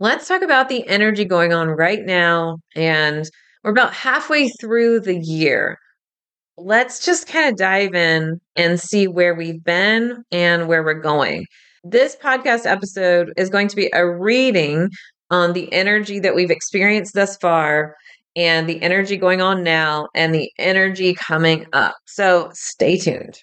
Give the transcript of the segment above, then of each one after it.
let's talk about the energy going on right now. And we're about halfway through the year. Let's just kind of dive in and see where we've been and where we're going. This podcast episode is going to be a reading on the energy that we've experienced thus far and the energy going on now and the energy coming up. So stay tuned.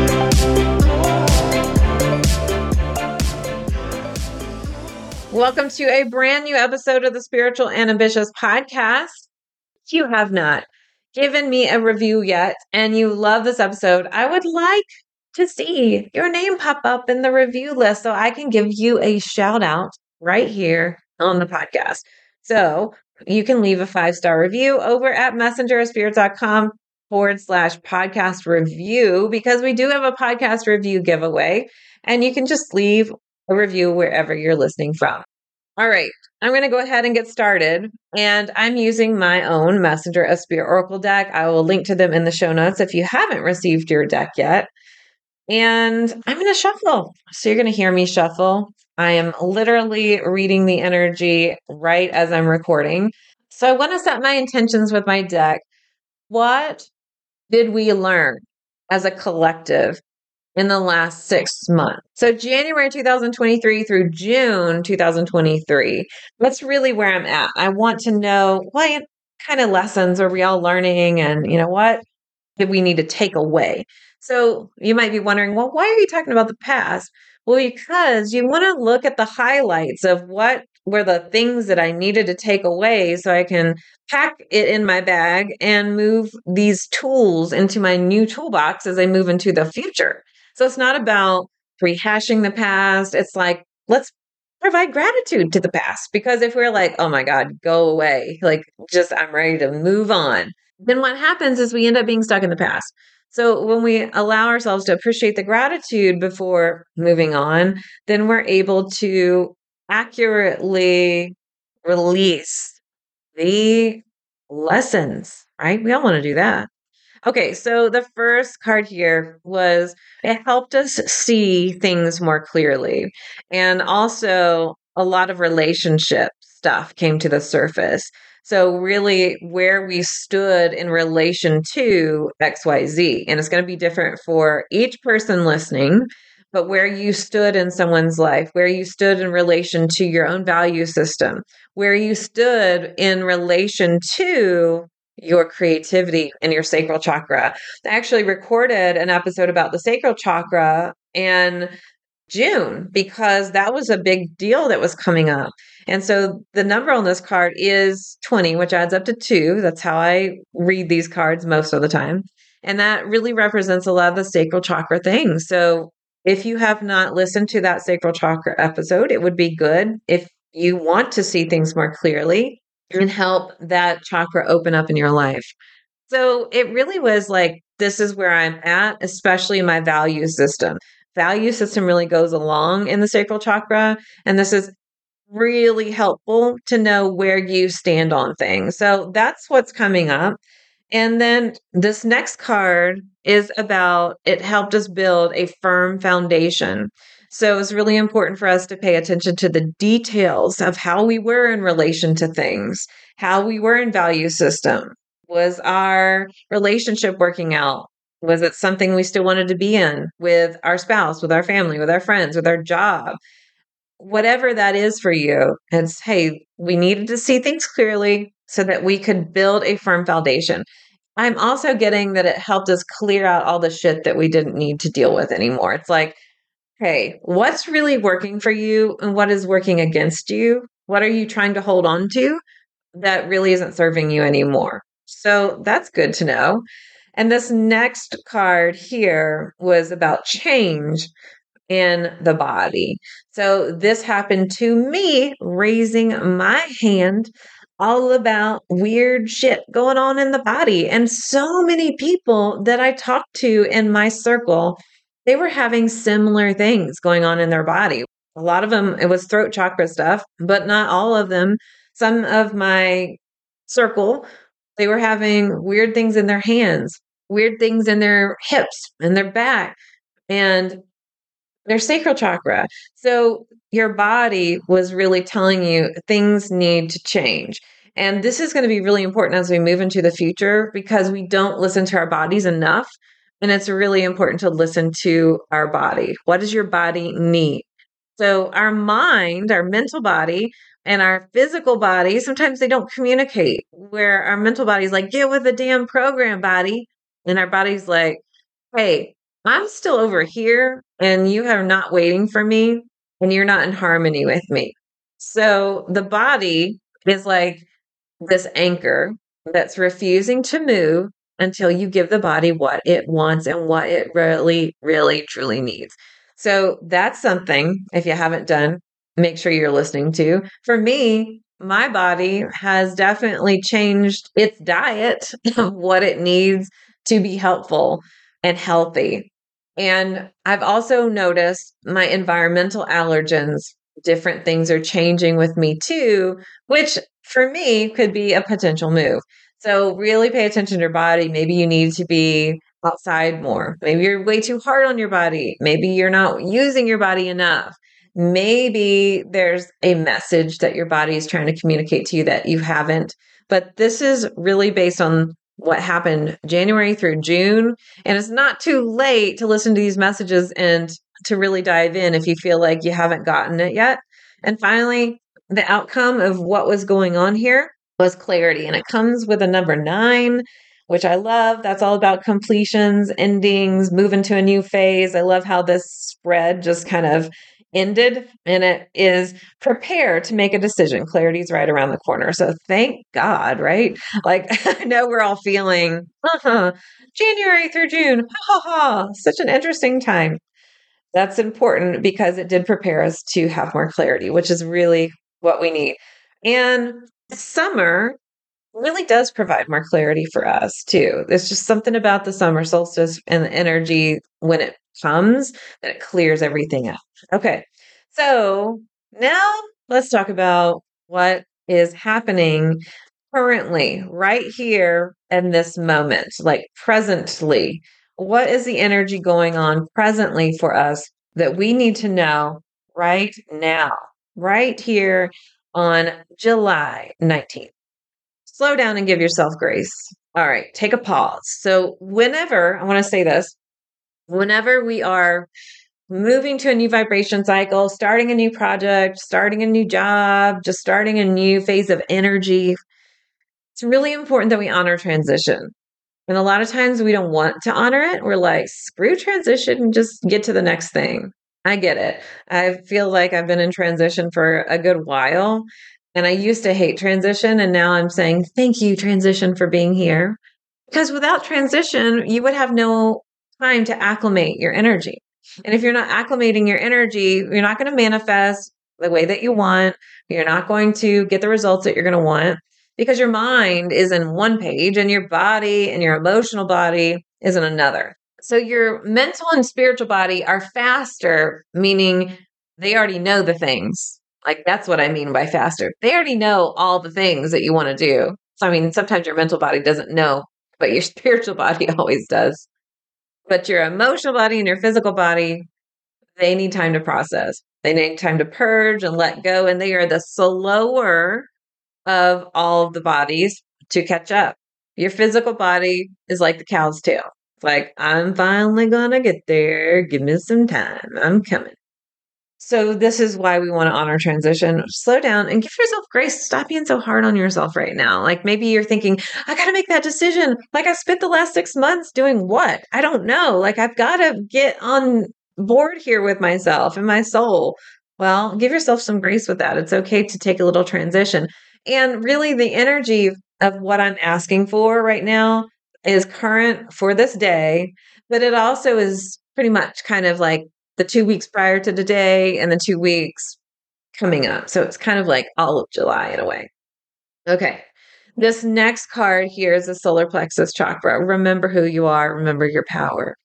Welcome to a brand new episode of the Spiritual and Ambitious podcast. If you have not given me a review yet and you love this episode, I would like to see your name pop up in the review list so I can give you a shout out right here on the podcast. So you can leave a five star review over at messengerspirits.com forward slash podcast review because we do have a podcast review giveaway and you can just leave a review wherever you're listening from. All right, I'm going to go ahead and get started. And I'm using my own Messenger Spirit Oracle deck. I will link to them in the show notes if you haven't received your deck yet. And I'm going to shuffle. So you're going to hear me shuffle. I am literally reading the energy right as I'm recording. So I want to set my intentions with my deck. What did we learn as a collective in the last six months. So January 2023 through June 2023. That's really where I'm at. I want to know what kind of lessons are we all learning and you know what did we need to take away? So you might be wondering, well, why are you talking about the past? Well, because you want to look at the highlights of what were the things that I needed to take away so I can pack it in my bag and move these tools into my new toolbox as I move into the future. So it's not about rehashing the past. It's like, let's provide gratitude to the past. Because if we're like, oh my God, go away, like just I'm ready to move on, then what happens is we end up being stuck in the past. So when we allow ourselves to appreciate the gratitude before moving on, then we're able to accurately release the lessons, right? We all want to do that. Okay, so the first card here was it helped us see things more clearly. And also, a lot of relationship stuff came to the surface. So, really, where we stood in relation to XYZ. And it's going to be different for each person listening, but where you stood in someone's life, where you stood in relation to your own value system, where you stood in relation to your creativity and your sacral chakra. I actually recorded an episode about the sacral chakra in June because that was a big deal that was coming up. And so the number on this card is 20, which adds up to two. That's how I read these cards most of the time. And that really represents a lot of the sacral chakra things. So if you have not listened to that sacral chakra episode, it would be good if you want to see things more clearly and help that chakra open up in your life. So it really was like, this is where I'm at, especially my value system. Value system really goes along in the sacral chakra. And this is really helpful to know where you stand on things. So that's what's coming up. And then this next card is about it helped us build a firm foundation. So it was really important for us to pay attention to the details of how we were in relation to things, how we were in value system. Was our relationship working out? Was it something we still wanted to be in with our spouse, with our family, with our friends, with our job? Whatever that is for you, it's hey, we needed to see things clearly so that we could build a firm foundation. I'm also getting that it helped us clear out all the shit that we didn't need to deal with anymore. It's like, okay, what's really working for you and what is working against you? What are you trying to hold on to that really isn't serving you anymore? So that's good to know. And this next card here was about change in the body. So this happened to me raising my hand all about weird shit going on in the body. And so many people that I talk to in my circle, they were having similar things going on in their body. A lot of them, it was throat chakra stuff, but not all of them. Some of my circle, they were having weird things in their hands, weird things in their hips and their back and their sacral chakra. So your body was really telling you things need to change. And this is going to be really important as we move into the future because we don't listen to our bodies enough. And it's really important to listen to our body. What does your body need? So, our mind, our mental body, and our physical body, sometimes they don't communicate. Where our mental body is like, get with the damn program, body. And our body's like, hey, I'm still over here and you are not waiting for me and you're not in harmony with me. So, the body is like this anchor that's refusing to move until you give the body what it wants and what it really, really, truly needs. So that's something, if you haven't done, make sure you're listening to. For me, my body has definitely changed its diet of what it needs to be helpful and healthy. And I've also noticed my environmental allergens, different things are changing with me too, which for me could be a potential move. So really pay attention to your body. Maybe you need to be outside more. Maybe you're way too hard on your body. Maybe you're not using your body enough. Maybe there's a message that your body is trying to communicate to you that you haven't. But this is really based on what happened January through June. And it's not too late to listen to these messages and to really dive in if you feel like you haven't gotten it yet. And finally, the outcome of what was going on here was clarity. And it comes with a number nine which I love. That's all about completions, endings, moving to a new phase. I love how this spread just kind of ended and it is prepare to make a decision. Clarity's right around the corner. So thank God, right? Like I know we're all feeling uh-huh, January through June. Ha ha ha. Such an interesting time. That's important because it did prepare us to have more clarity, which is really what we need. And summer really does provide more clarity for us too. There's just something about the summer solstice and the energy when it comes that it clears everything up. Okay. So now let's talk about what is happening currently, right here in this moment, like presently. What is the energy going on presently for us that we need to know right now, right here on July 19th? slow down and give yourself grace. All right, take a pause. So, whenever I want to say this, whenever we are moving to a new vibration cycle, starting a new project, starting a new job, just starting a new phase of energy, it's really important that we honor transition. And a lot of times we don't want to honor it. We're like, screw transition and just get to the next thing. I get it. I feel like I've been in transition for a good while. And I used to hate transition. And now I'm saying, thank you, transition, for being here. Because without transition, you would have no time to acclimate your energy. And if you're not acclimating your energy, you're not going to manifest the way that you want. You're not going to get the results that you're going to want because your mind is in one page and your body and your emotional body is in another. So your mental and spiritual body are faster, meaning they already know the things like that's what I mean by faster. They already know all the things that you want to do. So I mean, sometimes your mental body doesn't know, but your spiritual body always does. But your emotional body and your physical body, they need time to process. They need time to purge and let go. And they are the slower of all of the bodies to catch up. Your physical body is like the cow's tail. Like, I'm finally going to get there. Give me some time. I'm coming. So this is why we want to honor transition. Slow down and give yourself grace. Stop being so hard on yourself right now. Like maybe you're thinking, I got to make that decision. Like I spent the last six months doing what? I don't know. Like I've got to get on board here with myself and my soul. Well, give yourself some grace with that. It's okay to take a little transition. And really, the energy of what I'm asking for right now is current for this day, but it also is pretty much kind of like the two weeks prior to today and the two weeks coming up. So it's kind of like all of July in a way. Okay. This next card here is the solar plexus chakra. Remember who you are, remember your power.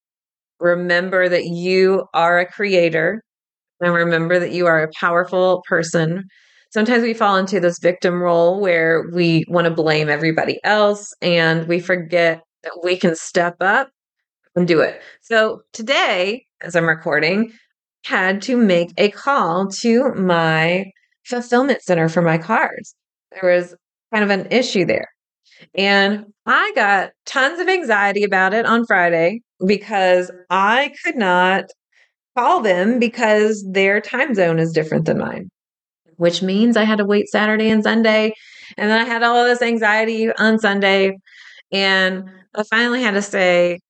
Remember that you are a creator, and remember that you are a powerful person. Sometimes we fall into this victim role where we want to blame everybody else and we forget we can step up and do it. So today, as I'm recording, had to make a call to my fulfillment center for my cards. There was kind of an issue there. And I got tons of anxiety about it on Friday because I could not call them because their time zone is different than mine, which means I had to wait Saturday and Sunday. And then I had all this anxiety on Sunday. And I finally had to say,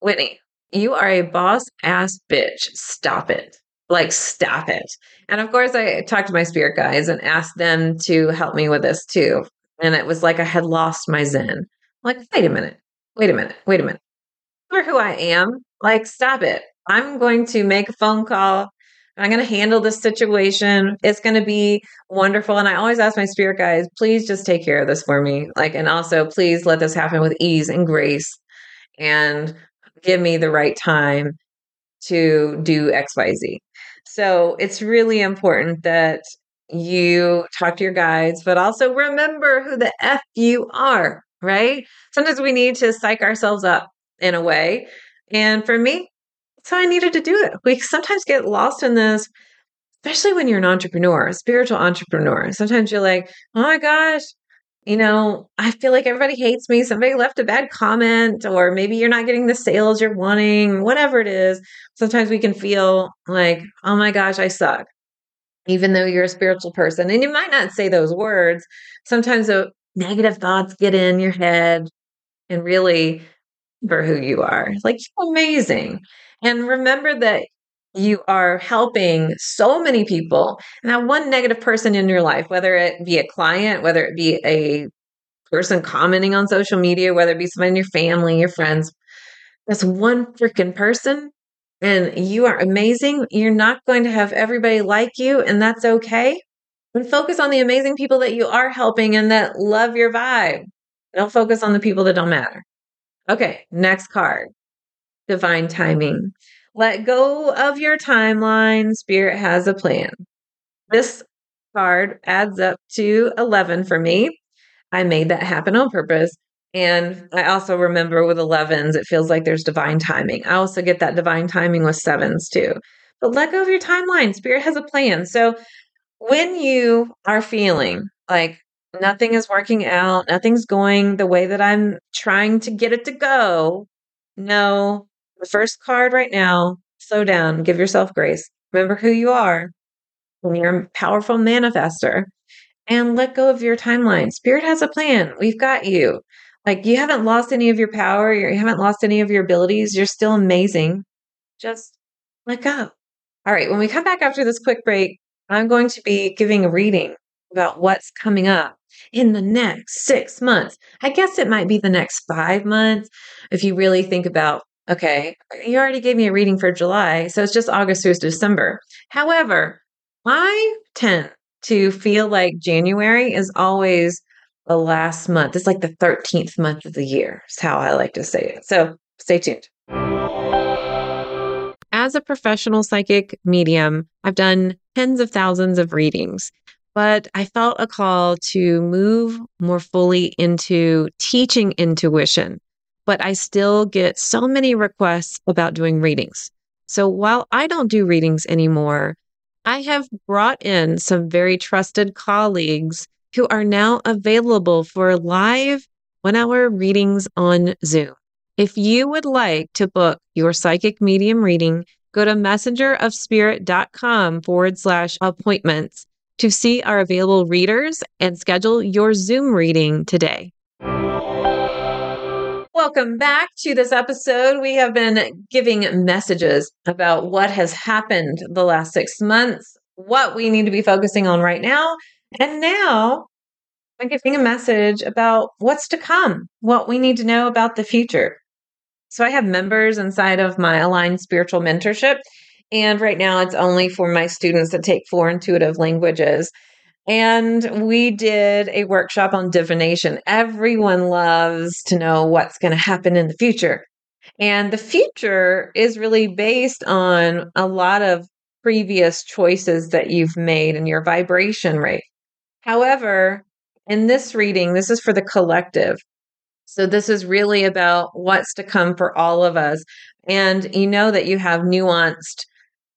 Whitney, you are a boss ass bitch. Stop it. Like, stop it. And of course, I talked to my spirit guides and asked them to help me with this too. And it was like I had lost my zen. I'm like, wait a minute, wait a minute, wait a minute. Remember who I am? Like, stop it. I'm going to make a phone call. I'm going to handle this situation. It's going to be wonderful. And I always ask my spirit guides, please just take care of this for me. Like, and also please let this happen with ease and grace and give me the right time to do XYZ. So it's really important that you talk to your guides, but also remember who the F you are, right? Sometimes we need to psych ourselves up in a way. And for me, so I needed to do it. We sometimes get lost in this, especially when you're an entrepreneur, a spiritual entrepreneur. Sometimes you're like, oh my gosh, you know, I feel like everybody hates me. Somebody left a bad comment, or maybe you're not getting the sales you're wanting, whatever it is. Sometimes we can feel like, oh my gosh, I suck, even though you're a spiritual person. And you might not say those words. Sometimes the negative thoughts get in your head and really for who you are. Like, you're amazing. And remember that you are helping so many people. And that one negative person in your life, whether it be a client, whether it be a person commenting on social media, whether it be someone in your family, your friends, that's one freaking person. And you are amazing. You're not going to have everybody like you, and that's okay. And focus on the amazing people that you are helping and that love your vibe. Don't focus on the people that don't matter. Okay, next card divine timing. Let go of your timeline. Spirit has a plan. This card adds up to 11 for me. I made that happen on purpose. And I also remember with 11s, it feels like there's divine timing. I also get that divine timing with sevens too. But let go of your timeline. Spirit has a plan. So when you are feeling like nothing is working out, nothing's going the way that I'm trying to get it to go, no, the first card right now, slow down, give yourself grace. Remember who you are. And you're a powerful manifester. And let go of your timeline. Spirit has a plan. We've got you. Like you haven't lost any of your power. You haven't lost any of your abilities. You're still amazing. Just let go. All right. When we come back after this quick break, I'm going to be giving a reading about what's coming up in the next six months. I guess it might be the next five months if you really think about Okay, you already gave me a reading for July, so it's just August through December. However, I tend to feel like January is always the last month. It's like the 13th month of the year, is how I like to say it. So stay tuned. As a professional psychic medium, I've done tens of thousands of readings, but I felt a call to move more fully into teaching intuition but I still get so many requests about doing readings. So while I don't do readings anymore, I have brought in some very trusted colleagues who are now available for live one hour readings on Zoom. If you would like to book your psychic medium reading, go to messengerofspirit.com forward slash appointments to see our available readers and schedule your Zoom reading today. Welcome back to this episode. We have been giving messages about what has happened the last six months, what we need to be focusing on right now. And now I'm giving a message about what's to come, what we need to know about the future. So I have members inside of my aligned spiritual mentorship. And right now it's only for my students that take four intuitive languages. And we did a workshop on divination. Everyone loves to know what's going to happen in the future. And the future is really based on a lot of previous choices that you've made and your vibration rate. However, in this reading, this is for the collective. So, this is really about what's to come for all of us. And you know that you have nuanced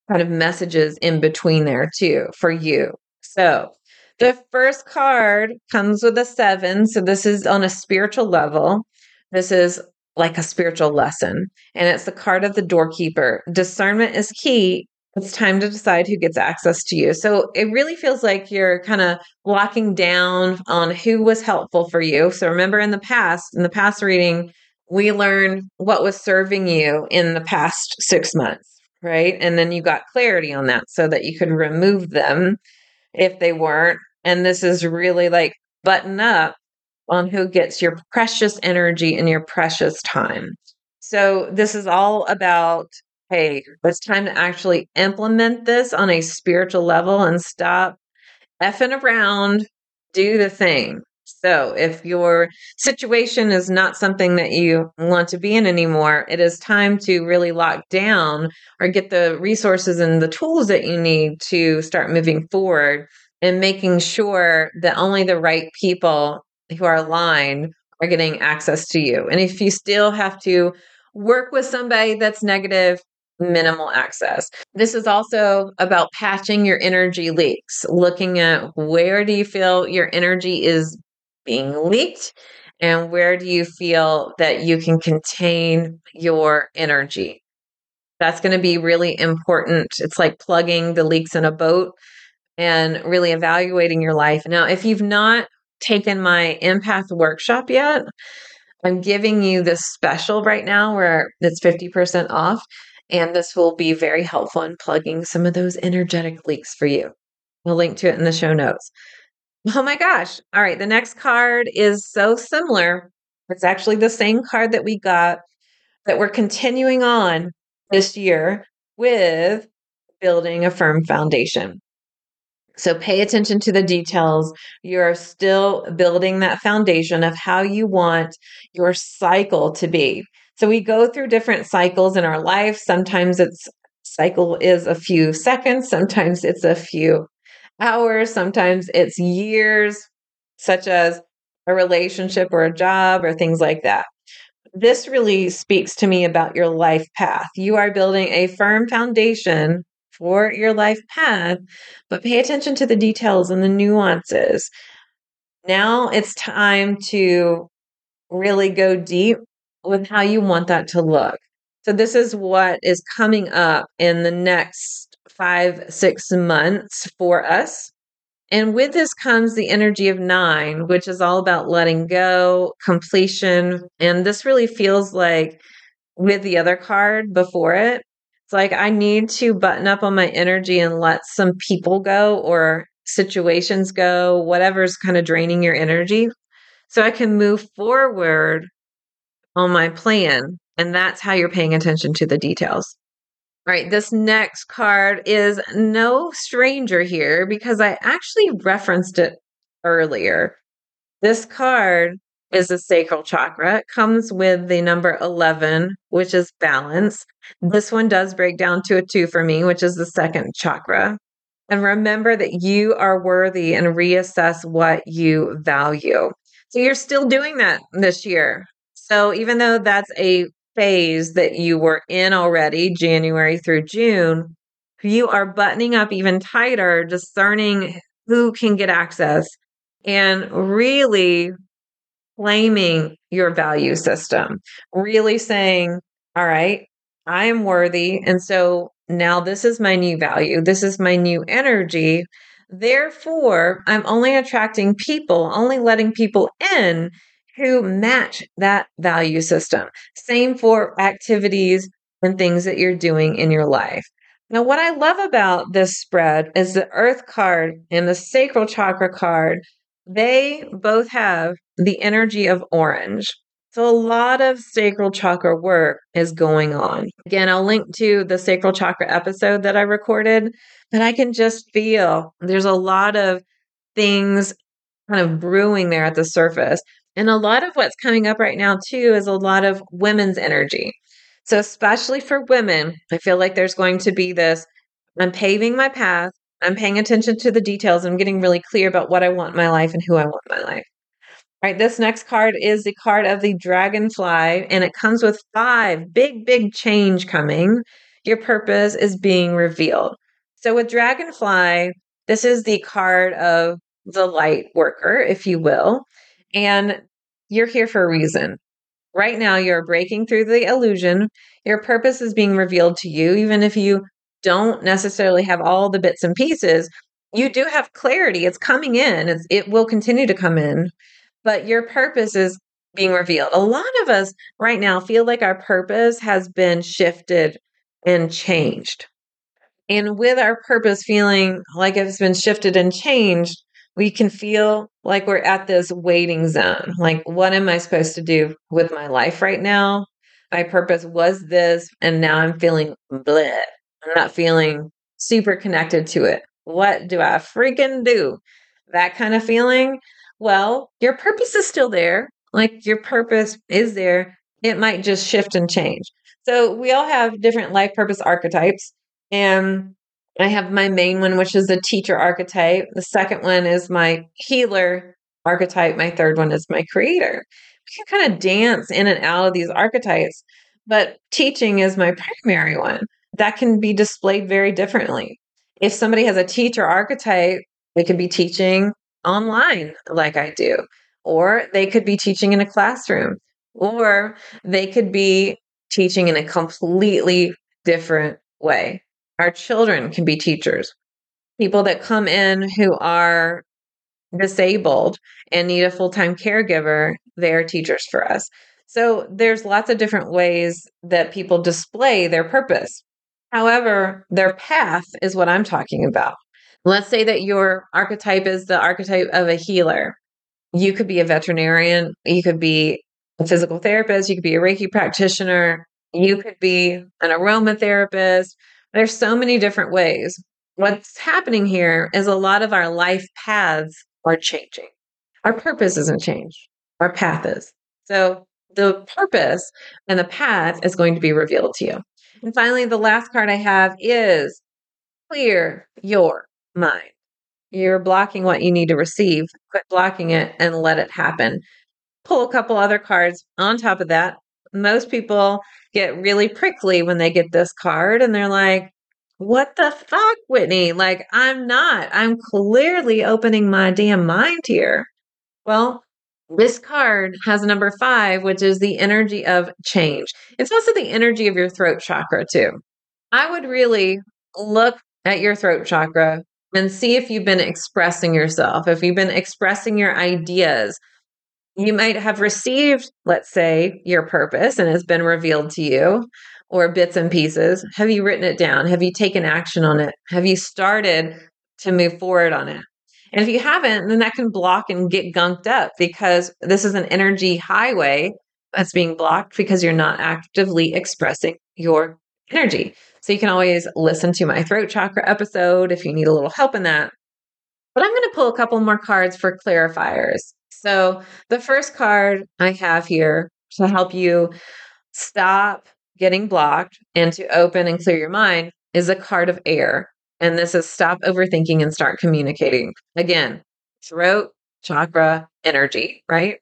kind of messages in between there too for you. So, the first card comes with a seven. So, this is on a spiritual level. This is like a spiritual lesson, and it's the card of the doorkeeper. Discernment is key. It's time to decide who gets access to you. So it really feels like you're kind of locking down on who was helpful for you. So remember in the past, in the past reading, we learned what was serving you in the past six months, right? And then you got clarity on that so that you could remove them if they weren't. And this is really like button up on who gets your precious energy and your precious time. So this is all about hey, it's time to actually implement this on a spiritual level and stop effing around, do the thing. So, if your situation is not something that you want to be in anymore, it is time to really lock down or get the resources and the tools that you need to start moving forward and making sure that only the right people who are aligned are getting access to you. And if you still have to work with somebody that's negative, minimal access. This is also about patching your energy leaks, looking at where do you feel your energy is being leaked and where do you feel that you can contain your energy. That's going to be really important. It's like plugging the leaks in a boat and really evaluating your life. Now, if you've not taken my empath workshop yet, I'm giving you this special right now where it's 50% off. And this will be very helpful in plugging some of those energetic leaks for you. We'll link to it in the show notes. Oh my gosh. All right. The next card is so similar. It's actually the same card that we got that we're continuing on this year with building a firm foundation. So pay attention to the details. You're still building that foundation of how you want your cycle to be. So we go through different cycles in our life. Sometimes it's cycle is a few seconds, sometimes it's a few hours, sometimes it's years, such as a relationship or a job or things like that. This really speaks to me about your life path. You are building a firm foundation for your life path, but pay attention to the details and the nuances. Now it's time to really go deep with how you want that to look. So, this is what is coming up in the next five, six months for us. And with this comes the energy of nine, which is all about letting go, completion. And this really feels like with the other card before it, it's like I need to button up on my energy and let some people go or situations go, whatever's kind of draining your energy, so I can move forward on my plan. And that's how you're paying attention to the details. All right, this next card is no stranger here because I actually referenced it earlier. This card is the sacral chakra. It comes with the number 11, which is balance. This one does break down to a two for me, which is the second chakra. And remember that you are worthy and reassess what you value. So you're still doing that this year. So even though that's a phase that you were in already, January through June, you are buttoning up even tighter, discerning who can get access and really claiming your value system, really saying, All right, I am worthy. And so now this is my new value, this is my new energy. Therefore, I'm only attracting people, only letting people in who match that value system. Same for activities and things that you're doing in your life. Now, what I love about this spread is the earth card and the sacral chakra card, they both have the energy of orange. So, a lot of sacral chakra work is going on. Again, I'll link to the sacral chakra episode that I recorded, but I can just feel there's a lot of things kind of brewing there at the surface. And a lot of what's coming up right now, too, is a lot of women's energy. So, especially for women, I feel like there's going to be this I'm paving my path, I'm paying attention to the details, I'm getting really clear about what I want my life and who I want my life. All right, this next card is the card of the dragonfly, and it comes with five big, big change coming. Your purpose is being revealed. So, with dragonfly, this is the card of the light worker, if you will. And you're here for a reason. Right now, you're breaking through the illusion. Your purpose is being revealed to you, even if you don't necessarily have all the bits and pieces. You do have clarity. It's coming in, it's, it will continue to come in, but your purpose is being revealed. A lot of us right now feel like our purpose has been shifted and changed. And with our purpose feeling like it's been shifted and changed, we can feel like we're at this waiting zone. Like, what am I supposed to do with my life right now? My purpose was this, and now I'm feeling bleh. I'm not feeling super connected to it. What do I freaking do? That kind of feeling. Well, your purpose is still there. Like, your purpose is there. It might just shift and change. So, we all have different life purpose archetypes. And I have my main one, which is the teacher archetype. The second one is my healer archetype. My third one is my creator. We can kind of dance in and out of these archetypes, but teaching is my primary one. That can be displayed very differently. If somebody has a teacher archetype, they could be teaching online like I do, or they could be teaching in a classroom, or they could be teaching in a completely different way. Our children can be teachers. People that come in who are disabled and need a full time caregiver, they're teachers for us. So there's lots of different ways that people display their purpose. However, their path is what I'm talking about. Let's say that your archetype is the archetype of a healer. You could be a veterinarian, you could be a physical therapist, you could be a Reiki practitioner, you could be an aromatherapist, there's so many different ways. What's happening here is a lot of our life paths are changing. Our purpose isn't changed, our path is. So the purpose and the path is going to be revealed to you. And finally, the last card I have is clear your mind. You're blocking what you need to receive. Quit blocking it and let it happen. Pull a couple other cards on top of that most people get really prickly when they get this card and they're like, what the fuck, Whitney? Like, I'm not. I'm clearly opening my damn mind here. Well, this card has number five, which is the energy of change. It's also the energy of your throat chakra, too. I would really look at your throat chakra and see if you've been expressing yourself, if you've been expressing your ideas, you might have received, let's say, your purpose and it has been revealed to you, or bits and pieces. Have you written it down? Have you taken action on it? Have you started to move forward on it? And if you haven't, then that can block and get gunked up because this is an energy highway that's being blocked because you're not actively expressing your energy. So you can always listen to my throat chakra episode if you need a little help in that. But I'm going to pull a couple more cards for clarifiers. So, the first card I have here to help you stop getting blocked and to open and clear your mind is a card of air. And this is stop overthinking and start communicating. Again, throat, chakra, energy, right?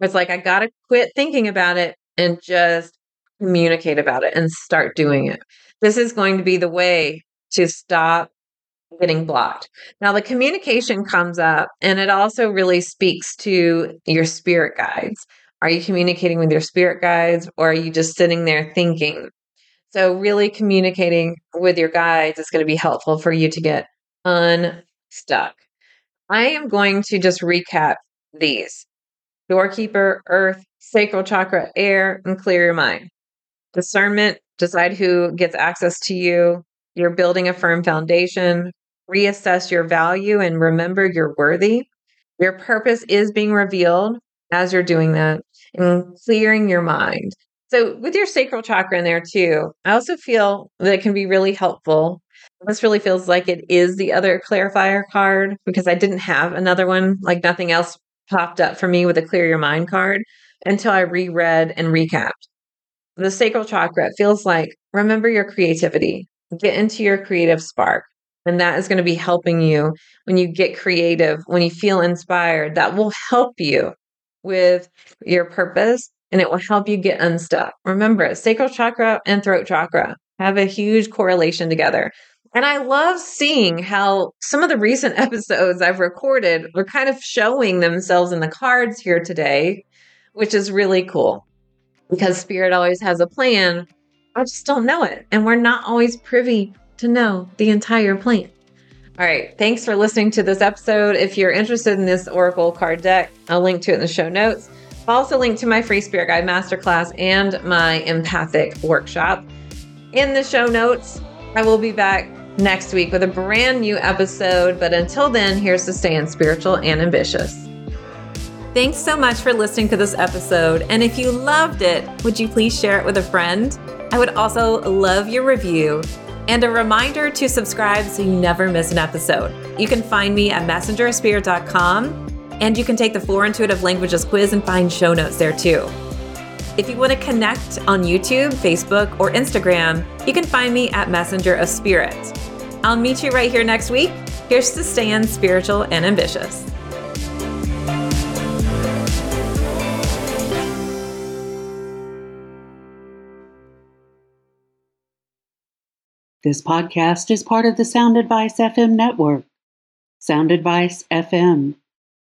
It's like, I got to quit thinking about it and just communicate about it and start doing it. This is going to be the way to stop getting blocked. Now, the communication comes up and it also really speaks to your spirit guides. Are you communicating with your spirit guides or are you just sitting there thinking? So, really communicating with your guides is going to be helpful for you to get unstuck. I am going to just recap these doorkeeper, earth, sacral chakra, air, and clear your mind. Discernment, decide who gets access to you. You're building a firm foundation reassess your value and remember you're worthy. Your purpose is being revealed as you're doing that and clearing your mind. So, with your sacral chakra in there too, I also feel that it can be really helpful This really feels like it is the other clarifier card because I didn't have another one. Like nothing else popped up for me with a clear your mind card until I reread and recapped. The sacral chakra feels like remember your creativity, get into your creative spark. And that is going to be helping you when you get creative, when you feel inspired. That will help you with your purpose and it will help you get unstuck. Remember, sacral chakra and throat chakra have a huge correlation together. And I love seeing how some of the recent episodes I've recorded are kind of showing themselves in the cards here today, which is really cool because Spirit always has a plan. I just don't know it. And we're not always privy to know the entire plan. All right. Thanks for listening to this episode. If you're interested in this Oracle card deck, I'll link to it in the show notes. Also link to my free Spirit Guide Masterclass and my empathic workshop in the show notes. I will be back next week with a brand new episode. But until then, here's to staying spiritual and ambitious. Thanks so much for listening to this episode. And if you loved it, would you please share it with a friend? I would also love your review and a reminder to subscribe so you never miss an episode. You can find me at messengerspirit.com and you can take the Four Intuitive Languages quiz and find show notes there too. If you want to connect on YouTube, Facebook, or Instagram, you can find me at Messenger of Spirit. I'll meet you right here next week. Here's to staying spiritual and ambitious. This podcast is part of the Sound Advice FM network. Sound Advice FM,